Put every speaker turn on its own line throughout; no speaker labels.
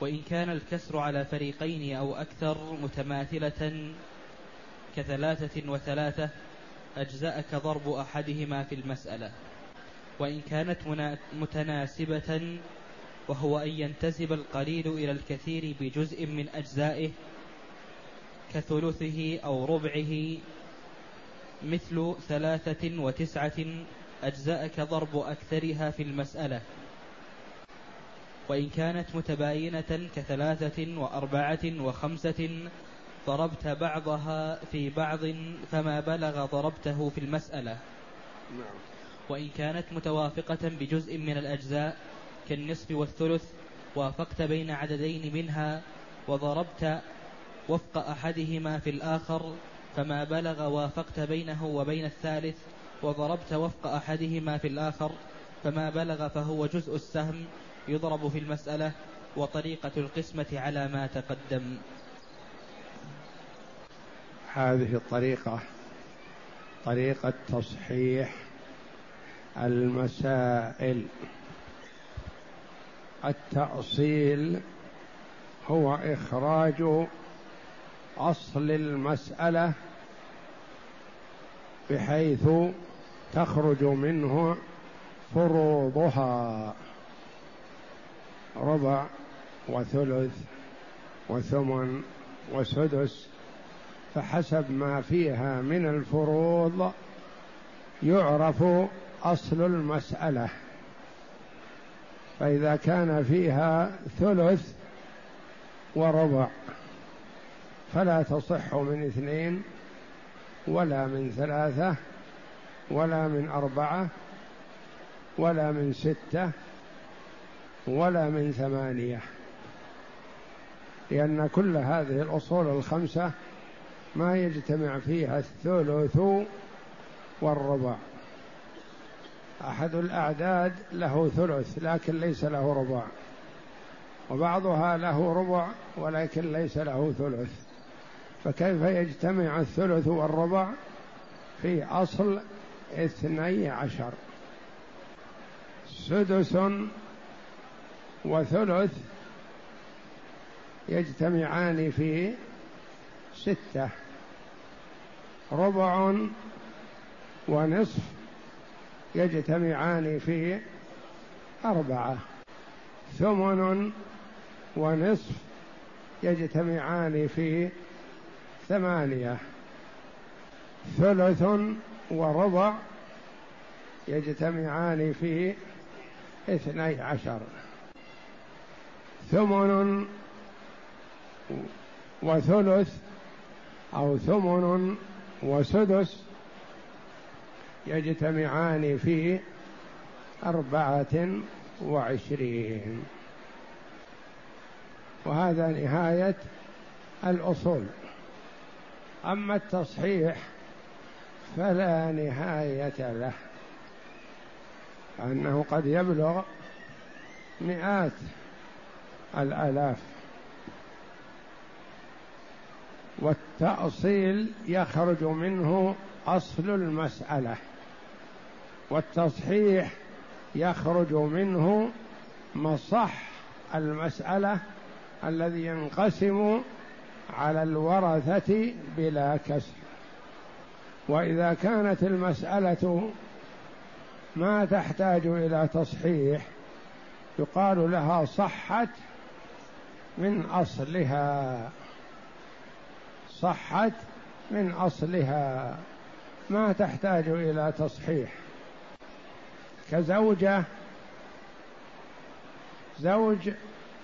وإن كان الكسر على فريقين أو أكثر متماثلة كثلاثة وثلاثة أجزأك ضرب أحدهما في المسألة. وإن كانت متناسبة وهو أن ينتسب القليل إلى الكثير بجزء من أجزائه كثلثه أو ربعه مثل ثلاثة وتسعة أجزأك ضرب أكثرها في المسألة. وإن كانت متباينة كثلاثة وأربعة وخمسة ضربت بعضها في بعض فما بلغ ضربته في المسألة نعم. وإن كانت متوافقة بجزء من الأجزاء كالنصف والثلث وافقت بين عددين منها وضربت وفق أحدهما في الآخر فما بلغ وافقت بينه وبين الثالث وضربت وفق أحدهما في الآخر فما بلغ فهو جزء السهم يضرب في المسألة وطريقة القسمة على ما تقدم.
هذه الطريقة طريقة تصحيح المسائل. التأصيل هو إخراج أصل المسألة بحيث تخرج منه فروضها. ربع وثلث وثمن وسدس فحسب ما فيها من الفروض يعرف أصل المسألة. فإذا كان فيها ثلث وربع فلا تصح من اثنين ولا من ثلاثة ولا من أربعة ولا من ستة ولا من ثمانية. لأن كل هذه الأصول الخمسة ما يجتمع فيها الثلث والربع. أحد الأعداد له ثلث لكن ليس له ربع. وبعضها له ربع ولكن ليس له ثلث. فكيف يجتمع الثلث والربع في أصل اثني عشر؟ سدس وثلث يجتمعان في ستة ربع ونصف يجتمعان في أربعة ثمن ونصف يجتمعان في ثمانية ثلث وربع يجتمعان في اثني عشر. ثمن وثلث أو ثمن وسدس يجتمعان في أربعة وعشرين. وهذا نهاية الأصول. أما التصحيح فلا نهاية له أنه قد يبلغ مئات الآلاف. والتأصيل يخرج منه أصل المسألة. والتصحيح يخرج منه مصح المسألة الذي ينقسم على الورثة بلا كسر. وإذا كانت المسألة ما تحتاج إلى تصحيح يقال لها صحت من أصلها صحت من أصلها ما تحتاج إلى تصحيح. كزوجة زوج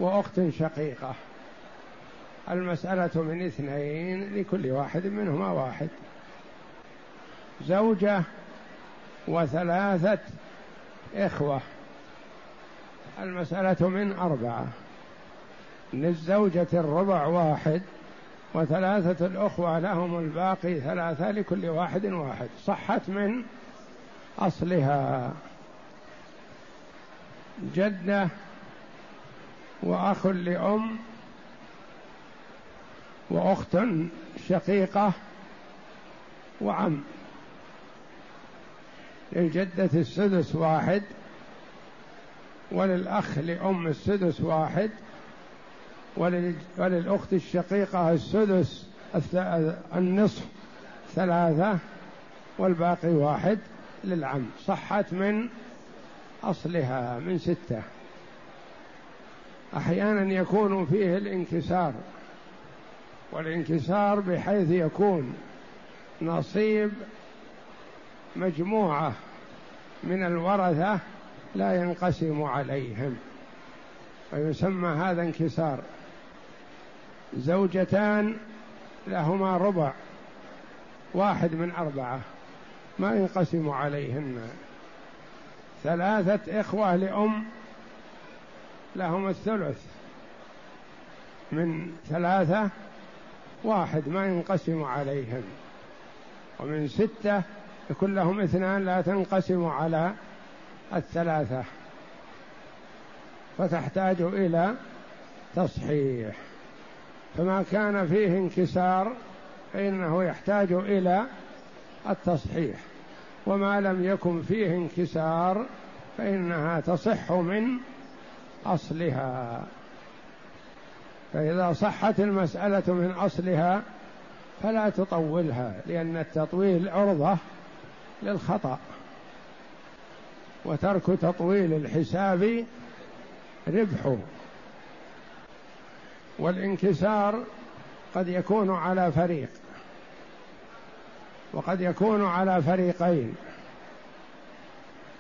وأخت شقيقة. المسألة من اثنين لكل واحد منهما واحد. زوجة وثلاثة إخوة. المسألة من أربعة. للزوجة الربع واحد وثلاثة الأخوة لهم الباقي ثلاثة لكل واحد واحد. صحت من أصلها. جدة وأخ لأم وأخت شقيقة وعم. للجدة السدس واحد وللأخ لأم السدس واحد وللأخت الشقيقة السدس النصف ثلاثة والباقي واحد للعم. صحت من أصلها من ستة. أحيانا يكون فيه الانكسار والانكسار بحيث يكون نصيب مجموعة من الورثة لا ينقسم عليهم. ويسمى هذا انكسار. زوجتان لهما ربع واحد من أربعة ما ينقسم عليهن. ثلاثة إخوة لأم لهم الثلث من ثلاثة واحد ما ينقسم عليهم ومن ستة يكون لهم اثنان لا تنقسم على الثلاثة فتحتاج إلى تصحيح. فما كان فيه انكسار فإنه يحتاج إلى التصحيح. وما لم يكن فيه انكسار فإنها تصح من أصلها. فإذا صحت المسألة من أصلها فلا تطولها لأن التطويل عرضة للخطأ. وترك تطويل الحساب ربح والانكسار قد يكون على فريق وقد يكون على فريقين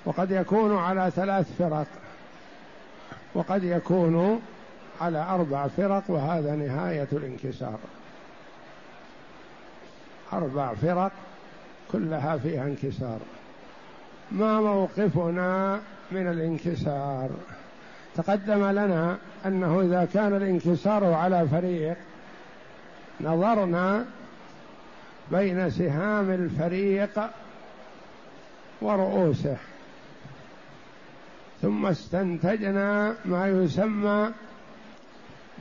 وقد يكون على ثلاث فرق وقد يكون على أربع فرق وهذا نهاية الانكسار. أربع فرق كلها فيها انكسار. ما موقفنا من الانكسار؟ تقدم لنا أنه إذا كان الانكسار على فريق نظرنا بين سهام الفريق ورؤوسه. ثم استنتجنا ما يسمى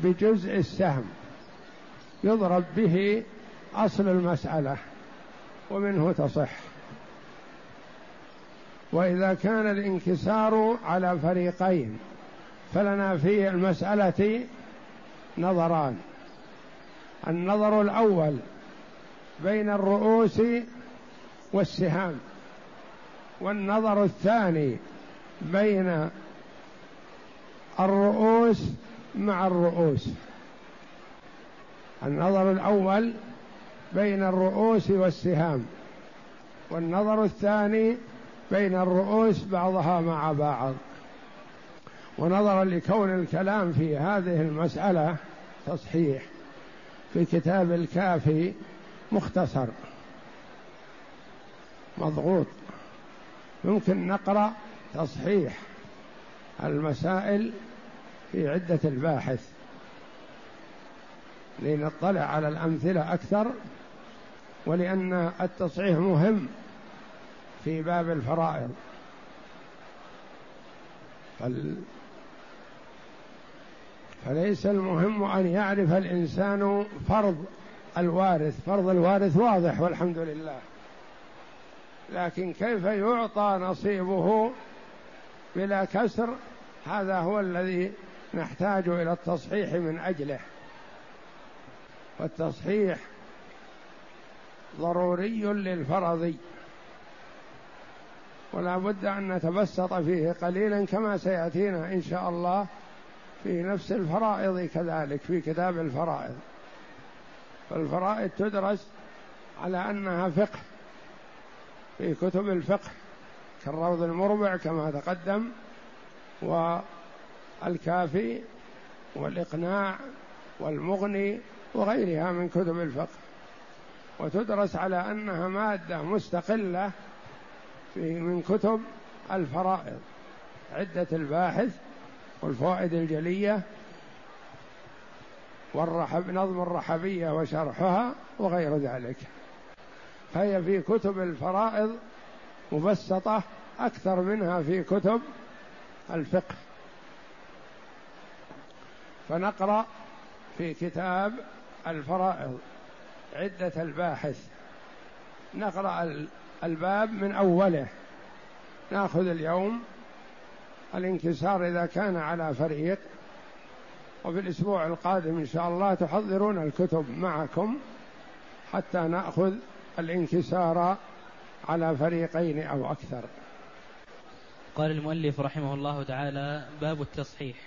بجزء السهم يضرب به أصل المسألة ومنه تصح. وإذا كان الانكسار على فريقين فلنا في المسألة نظران. النظر الأول بين الرؤوس والسهام والنظر الثاني بين الرؤوس مع الرؤوس. النظر الأول بين الرؤوس والسهام والنظر الثاني بين الرؤوس بعضها مع بعض. ونظرا لكون الكلام في هذه المسألة تصحيح في كتاب الكافي مختصر. مضغوط. يمكن نقرأ تصحيح المسائل في عدة الباحث. لنطلع على الأمثلة أكثر ولأن التصحيح مهم في باب الفرائض. فليس المهم أن يعرف الإنسان فرض الوارث فرض الوارث واضح والحمد لله. لكن كيف يعطى نصيبه بلا كسر؟ هذا هو الذي نحتاج إلى التصحيح من أجله. والتصحيح ضروري للفرضي ولا بد أن نتبسط فيه قليلا كما سيأتينا إن شاء الله. في نفس الفرائض كذلك في كتاب الفرائض. فالفرائض تدرس على أنها فقه. في كتب الفقه كالروض المربع كما تقدم والكافي والإقناع والمغني وغيرها من كتب الفقه. وتدرس على أنها مادة مستقلة في من كتب الفرائض. عدة الباحث والفوائد الجلية والرحب نظم الرحبية وشرحها وغير ذلك. فهي في كتب الفرائض مبسطة أكثر منها في كتب الفقه. فنقرأ في كتاب الفرائض عدة الباحث. نقرأ الباب من أوله. ناخذ اليوم الانكسار إذا كان على فريق وفي الأسبوع القادم إن شاء الله تحضرون الكتب معكم حتى نأخذ الانكسار على فريقين أو أكثر.
قال المؤلف رحمه الله تعالى باب التصحيح.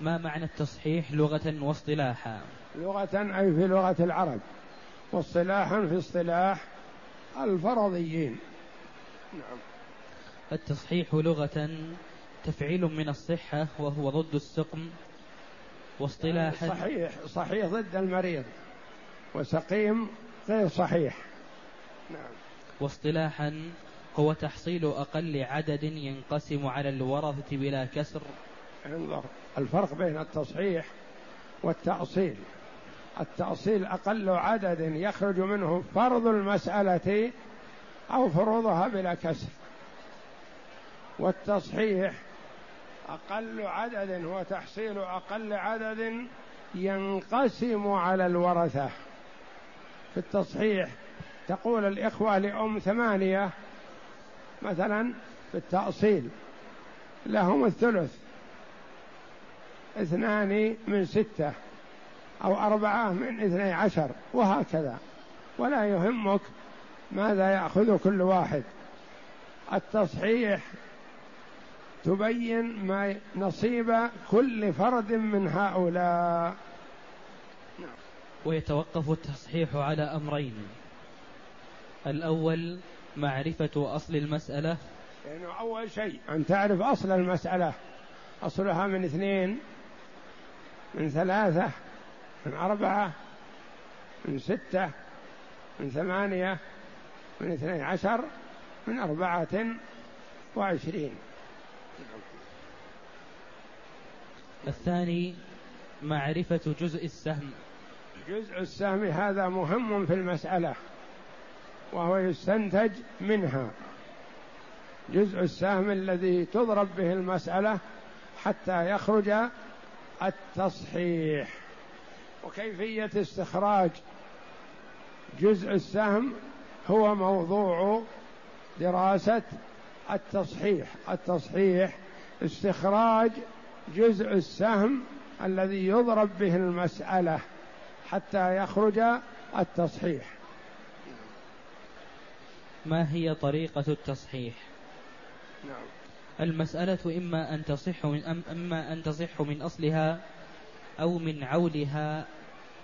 ما معنى التصحيح لغة واصطلاحا؟
لغة أي في لغة العرب. واصطلاحا في اصطلاح الفرضيين.
نعم. التصحيح لغة تفعيل من الصحة وهو ضد السقم واصطلاحا
صحيح صحيح ضد المريض وسقيم غير صحيح.
نعم. واصطلاحا هو تحصيل أقل عدد ينقسم على الورثة بلا كسر.
انظر الفرق بين التصحيح والتأصيل. التأصيل أقل عدد يخرج منه فرض المسألة أو فروضها بلا كسر. والتصحيح أقل عدد هو تحصيل أقل عدد ينقسم على الورثة. في التصحيح تقول الإخوة لأم ثمانية مثلا في التأصيل لهم الثلث اثنان من ستة أو أربعة من اثني عشر وهكذا. ولا يهمك ماذا يأخذ كل واحد. التصحيح تبين ما نصيب كل فرد من هؤلاء.
ويتوقف التصحيح على أمرين. الأول معرفة أصل المسألة.
يعني أول شيء أن تعرف أصل المسألة. أصلها من اثنين من ثلاثة من أربعة من ستة من ثمانية من اثني عشر من أربعة وعشرين.
الثاني معرفة جزء السهم.
جزء السهم هذا مهم في المسألة وهو يستنتج منها. جزء السهم الذي تضرب به المسألة حتى يخرج التصحيح. وكيفية استخراج جزء السهم هو موضوع دراسة التصحيح. التصحيح استخراج جزء السهم الذي يضرب به المسألة حتى يخرج التصحيح.
ما هي طريقة التصحيح؟ نعم. المسألة إما أن تصح من أما أن تصح من أصلها أو من عولها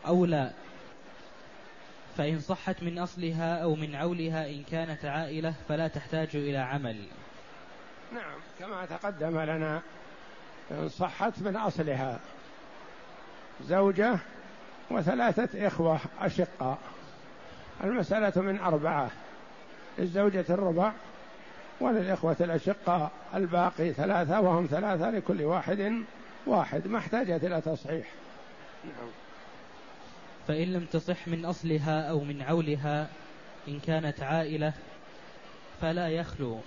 أو لا. فإن صحت من أصلها أو من عولها إن كانت عائلة فلا تحتاج إلى عمل.
نعم كما تقدم لنا إن صحت من أصلها زوجة وثلاثة إخوة أشقاء. المسألة من أربعة للزوجة الربع وللإخوة الأشقاء الباقي ثلاثة وهم ثلاثة لكل واحد واحد. ما احتاجت إلى تصحيح. نعم.
فإن لم تصح من أصلها أو من عولها إن كانت عائلة فلا يخلو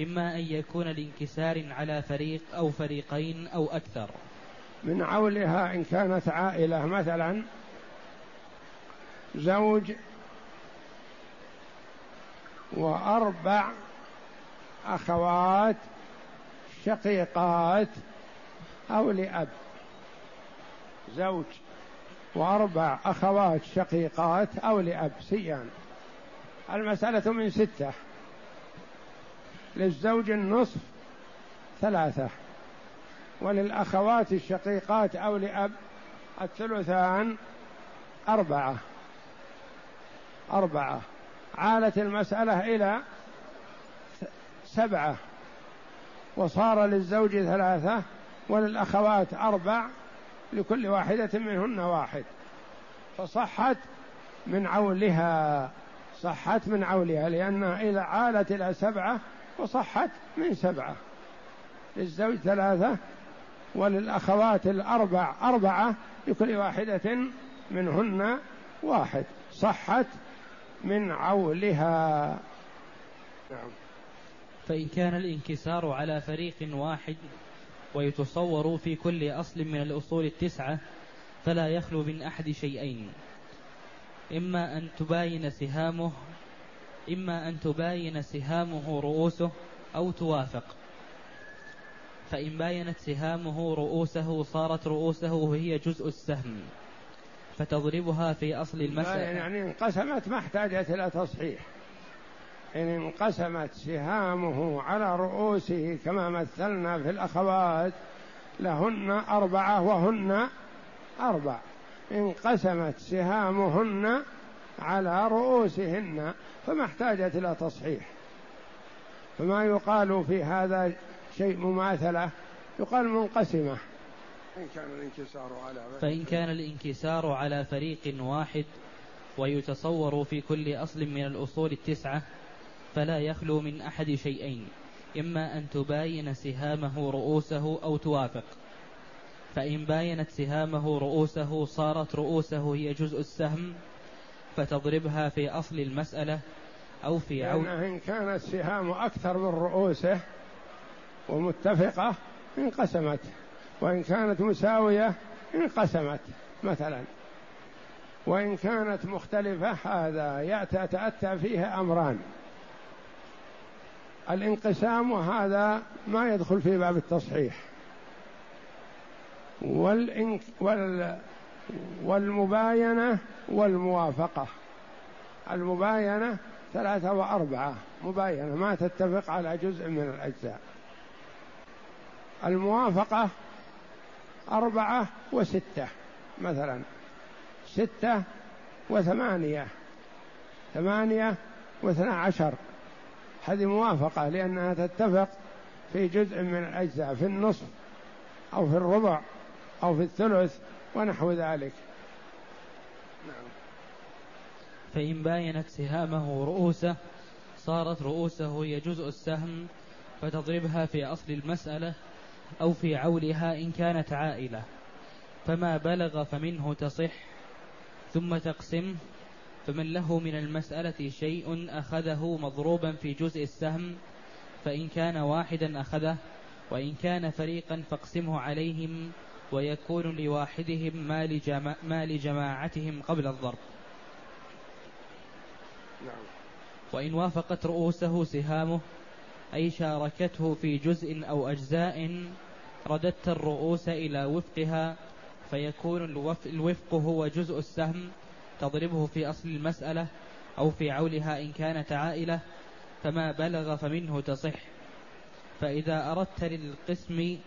إما أن يكون لانكسار على فريق أو فريقين أو أكثر.
من عولها إن كانت عائلة مثلا زوج وأربع أخوات شقيقات أو لأب. زوج وأربع أخوات شقيقات أو لأب سيان. المسألة من ستة. للزوج النصف ثلاثة. وللأخوات الشقيقات أو لأب الثلثان أربعة. أربعة. عالت المسألة إلى سبعة. وصار للزوج ثلاثة وللأخوات أربع لكل واحدة منهن واحد. فصحت من عولها صحت من عولها لأنها إذا عالت إلى سبعة وصحت من سبعة. للزوج ثلاثة وللأخوات الأربع أربعة لكل واحدة منهن واحد. صحت من عولها.
نعم. فإن كان الانكسار على فريق واحد ويتصور في كل أصل من الأصول التسعة فلا يخلو من أحد شيئين. إما أن تباين سهامه إما أن تباين سهامه رؤوسه أو توافق. فإن باينت سهامه رؤوسه صارت رؤوسه وهي جزء السهم فتضربها في أصل المسألة.
يعني إنقسمت ما احتاجت إلى تصحيح. إن انقسمت سهامه على رؤوسه كما مثلنا في الأخوات لهن أربعة وهن أربع. انقسمت سهامهن على رؤوسهن فما احتاجت إلى تصحيح. فما يقال في هذا شيء مماثلة؟ يقال منقسمة.
إن كان الانكسار على فإن كان الانكسار على فريق واحد ويتصور في كل أصل من الأصول التسعة فلا يخلو من أحد شيئين إما أن تباين سهامه رؤوسه أو توافق. فإن باينت سهامه رؤوسه صارت رؤوسه هي جزء السهم فتضربها في أصل المسألة أو في
عون إن كان السهام أكثر من رؤوسه ومتفقة انقسمت. وإن كانت مساوية انقسمت مثلا. وإن كانت مختلفة هذا يأتى تأتى فيه أمران. الانقسام وهذا ما يدخل في باب التصحيح. والإنك وال والمباينة والموافقة. المباينة ثلاثة وأربعة. مباينة ما تتفق على جزء من الأجزاء. الموافقة أربعة وستة مثلا. ستة وثمانية. ثمانية واثنى عشر. هذه موافقة لأنها تتفق في جزء من الأجزاء في النصف أو في الربع أو في الثلث ونحو ذلك
نعم. فإن باينت سهامه رؤوسه صارت رؤوسه هي جزء السهم فتضربها في أصل المسألة أو في عولها إن كانت عائلة فما بلغ فمنه تصح ثم تقسم فمن له من المسألة شيء أخذه مضروبا في جزء السهم فإن كان واحدا أخذه وإن كان فريقا فاقسمه عليهم ويكون لواحدهم ما, لجما ما لجماعتهم قبل الضرب نعم. وإن وافقت رؤوسه سهامه أي شاركته في جزء أو أجزاء رددت الرؤوس إلى وفقها فيكون الوفق هو جزء السهم تضربه في أصل المسألة أو في عولها إن كانت عائلة فما بلغ فمنه تصح. فإذا أردت للقسم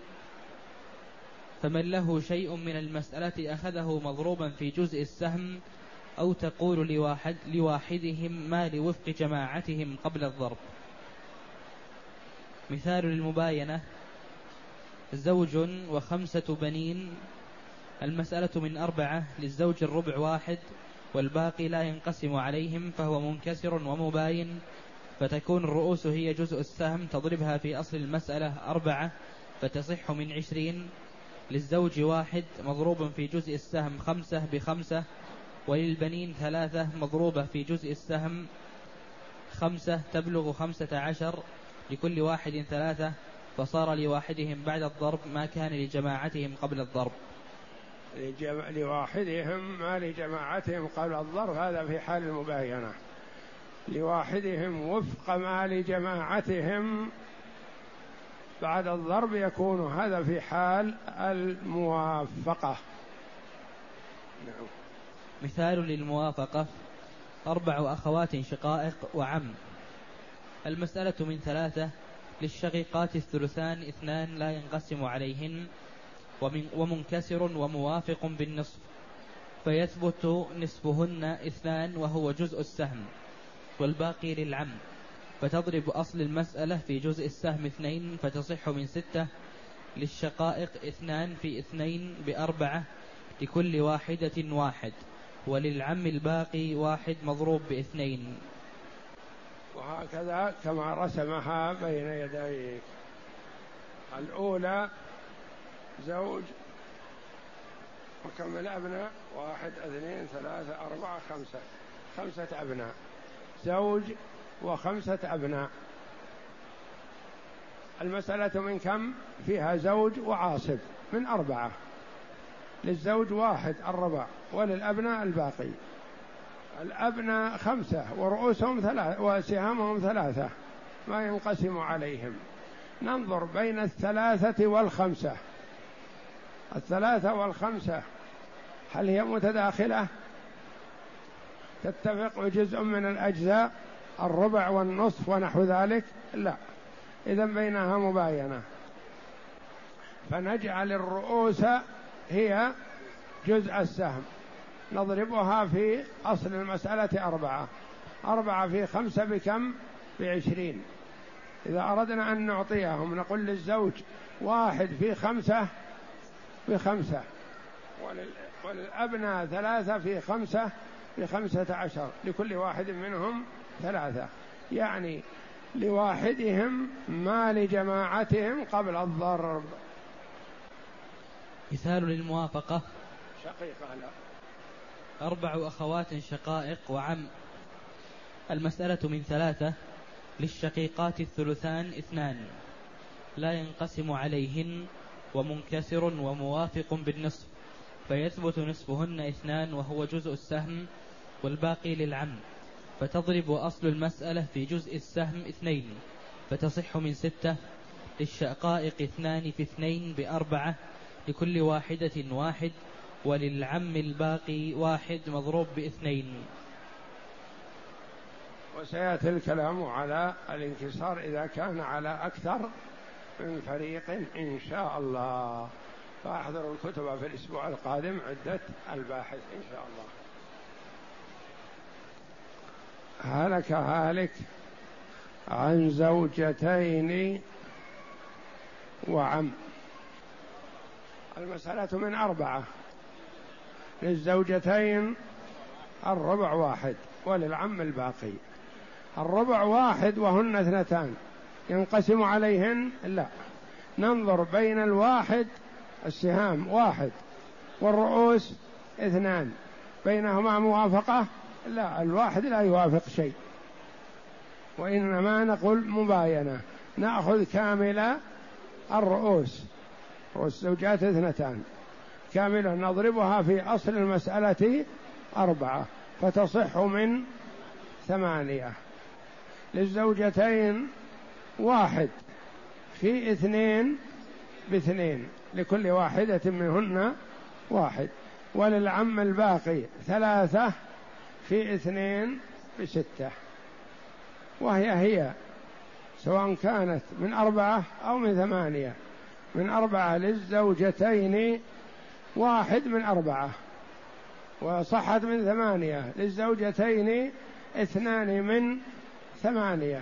فمن له شيء من المسألة أخذه مضروبا في جزء السهم أو تقول لواحد لواحدهم ما لوفق جماعتهم قبل الضرب. مثال المباينة زوج وخمسة بنين المسألة من أربعة للزوج الربع واحد والباقي لا ينقسم عليهم فهو منكسر ومباين فتكون الرؤوس هي جزء السهم تضربها في أصل المسألة أربعة فتصح من عشرين. للزوج واحد مضروب في جزء السهم خمسة بخمسة وللبنين ثلاثة مضروبة في جزء السهم خمسة تبلغ خمسة عشر. لكل واحد ثلاثة فصار لواحدهم بعد الضرب ما كان لجماعتهم قبل الضرب.
لواحدهم ما لجماعتهم. قبل الضرب هذا في حال المباينة. لواحدهم وفق ما لجماعتهم. بعد الضرب يكون هذا في حال الموافقة.
نعم. مثال للموافقة. أربع أخوات شقائق وعم. المسألة من ثلاثة للشقيقات الثلثان اثنان لا ينقسم عليهن. ومن ومنكسر وموافق بالنصف. فيثبت نصفهن اثنان وهو جزء السهم والباقي للعم. فتضرب أصل المسألة في جزء السهم اثنين فتصح من ستة للشقائق اثنان في اثنين بأربعة لكل واحدة واحد وللعم الباقي واحد مضروب باثنين.
وهكذا كما رسمها بين يديك. الأولى زوج وكم الأبناء واحد اثنين ثلاثة أربعة خمسة خمسة أبناء. زوج وخمسة أبناء. المسألة من كم؟ فيها زوج وعاصب من أربعة. للزوج واحد الربع وللأبناء الباقي. الأبناء خمسة ورؤوسهم ثلاثة وسهامهم ثلاثة. ما ينقسم عليهم. ننظر بين الثلاثة والخمسة. الثلاثة والخمسة هل هي متداخلة؟ تتفق بجزء من الأجزاء الربع والنصف ونحو ذلك؟ لا. إذا بينها مباينة. فنجعل الرؤوس هي جزء السهم. نضربها في أصل المسألة أربعة. أربعة في خمسة بكم؟ بعشرين إذا أردنا أن نعطيهم نقول للزوج واحد في خمسة بخمسة. وللأبناء ثلاثة في خمسة بخمسة عشر. لكل واحد منهم ثلاثة. يعني لواحدهم ما لجماعتهم قبل الضرب.
مثال للموافقة.
شقيقة لا.
أربع أخوات شقائق وعم. المسألة من ثلاثة للشقيقات الثلثان اثنان. لا ينقسم عليهن ومنكسر وموافق بالنصف فيثبت نصفهن اثنان وهو جزء السهم والباقي للعم فتضرب أصل المسألة في جزء السهم اثنين فتصح من ستة للشقائق اثنان في اثنين بأربعة لكل واحدة واحد وللعم الباقي واحد مضروب باثنين.
وسيأتي الكلام على الانكسار إذا كان على أكثر من فريق إن شاء الله. فأحضروا الكتب في الأسبوع القادم عدة الباحث إن شاء الله. هلك هالك عن زوجتين وعم. المسألة من أربعة. للزوجتين الربع واحد وللعم الباقي. الربع واحد وهن اثنتان. ينقسم عليهن؟ لا. ننظر بين الواحد السهام واحد والرؤوس اثنان. بينهما موافقة؟ لا الواحد لا يوافق شيء. وإنما نقول مباينة. نأخذ كامل الرؤوس. رؤوس الزوجات اثنتان. كاملة نضربها في أصل المسألة أربعة فتصح من ثمانية. للزوجتين واحد. في اثنين باثنين. لكل واحدة منهن واحد. وللعم الباقي ثلاثة في اثنين بستة. وهي هي. سواء كانت من أربعة أو من ثمانية. من أربعة للزوجتين واحد من أربعة. وصحت من ثمانية للزوجتين اثنان من ثمانية.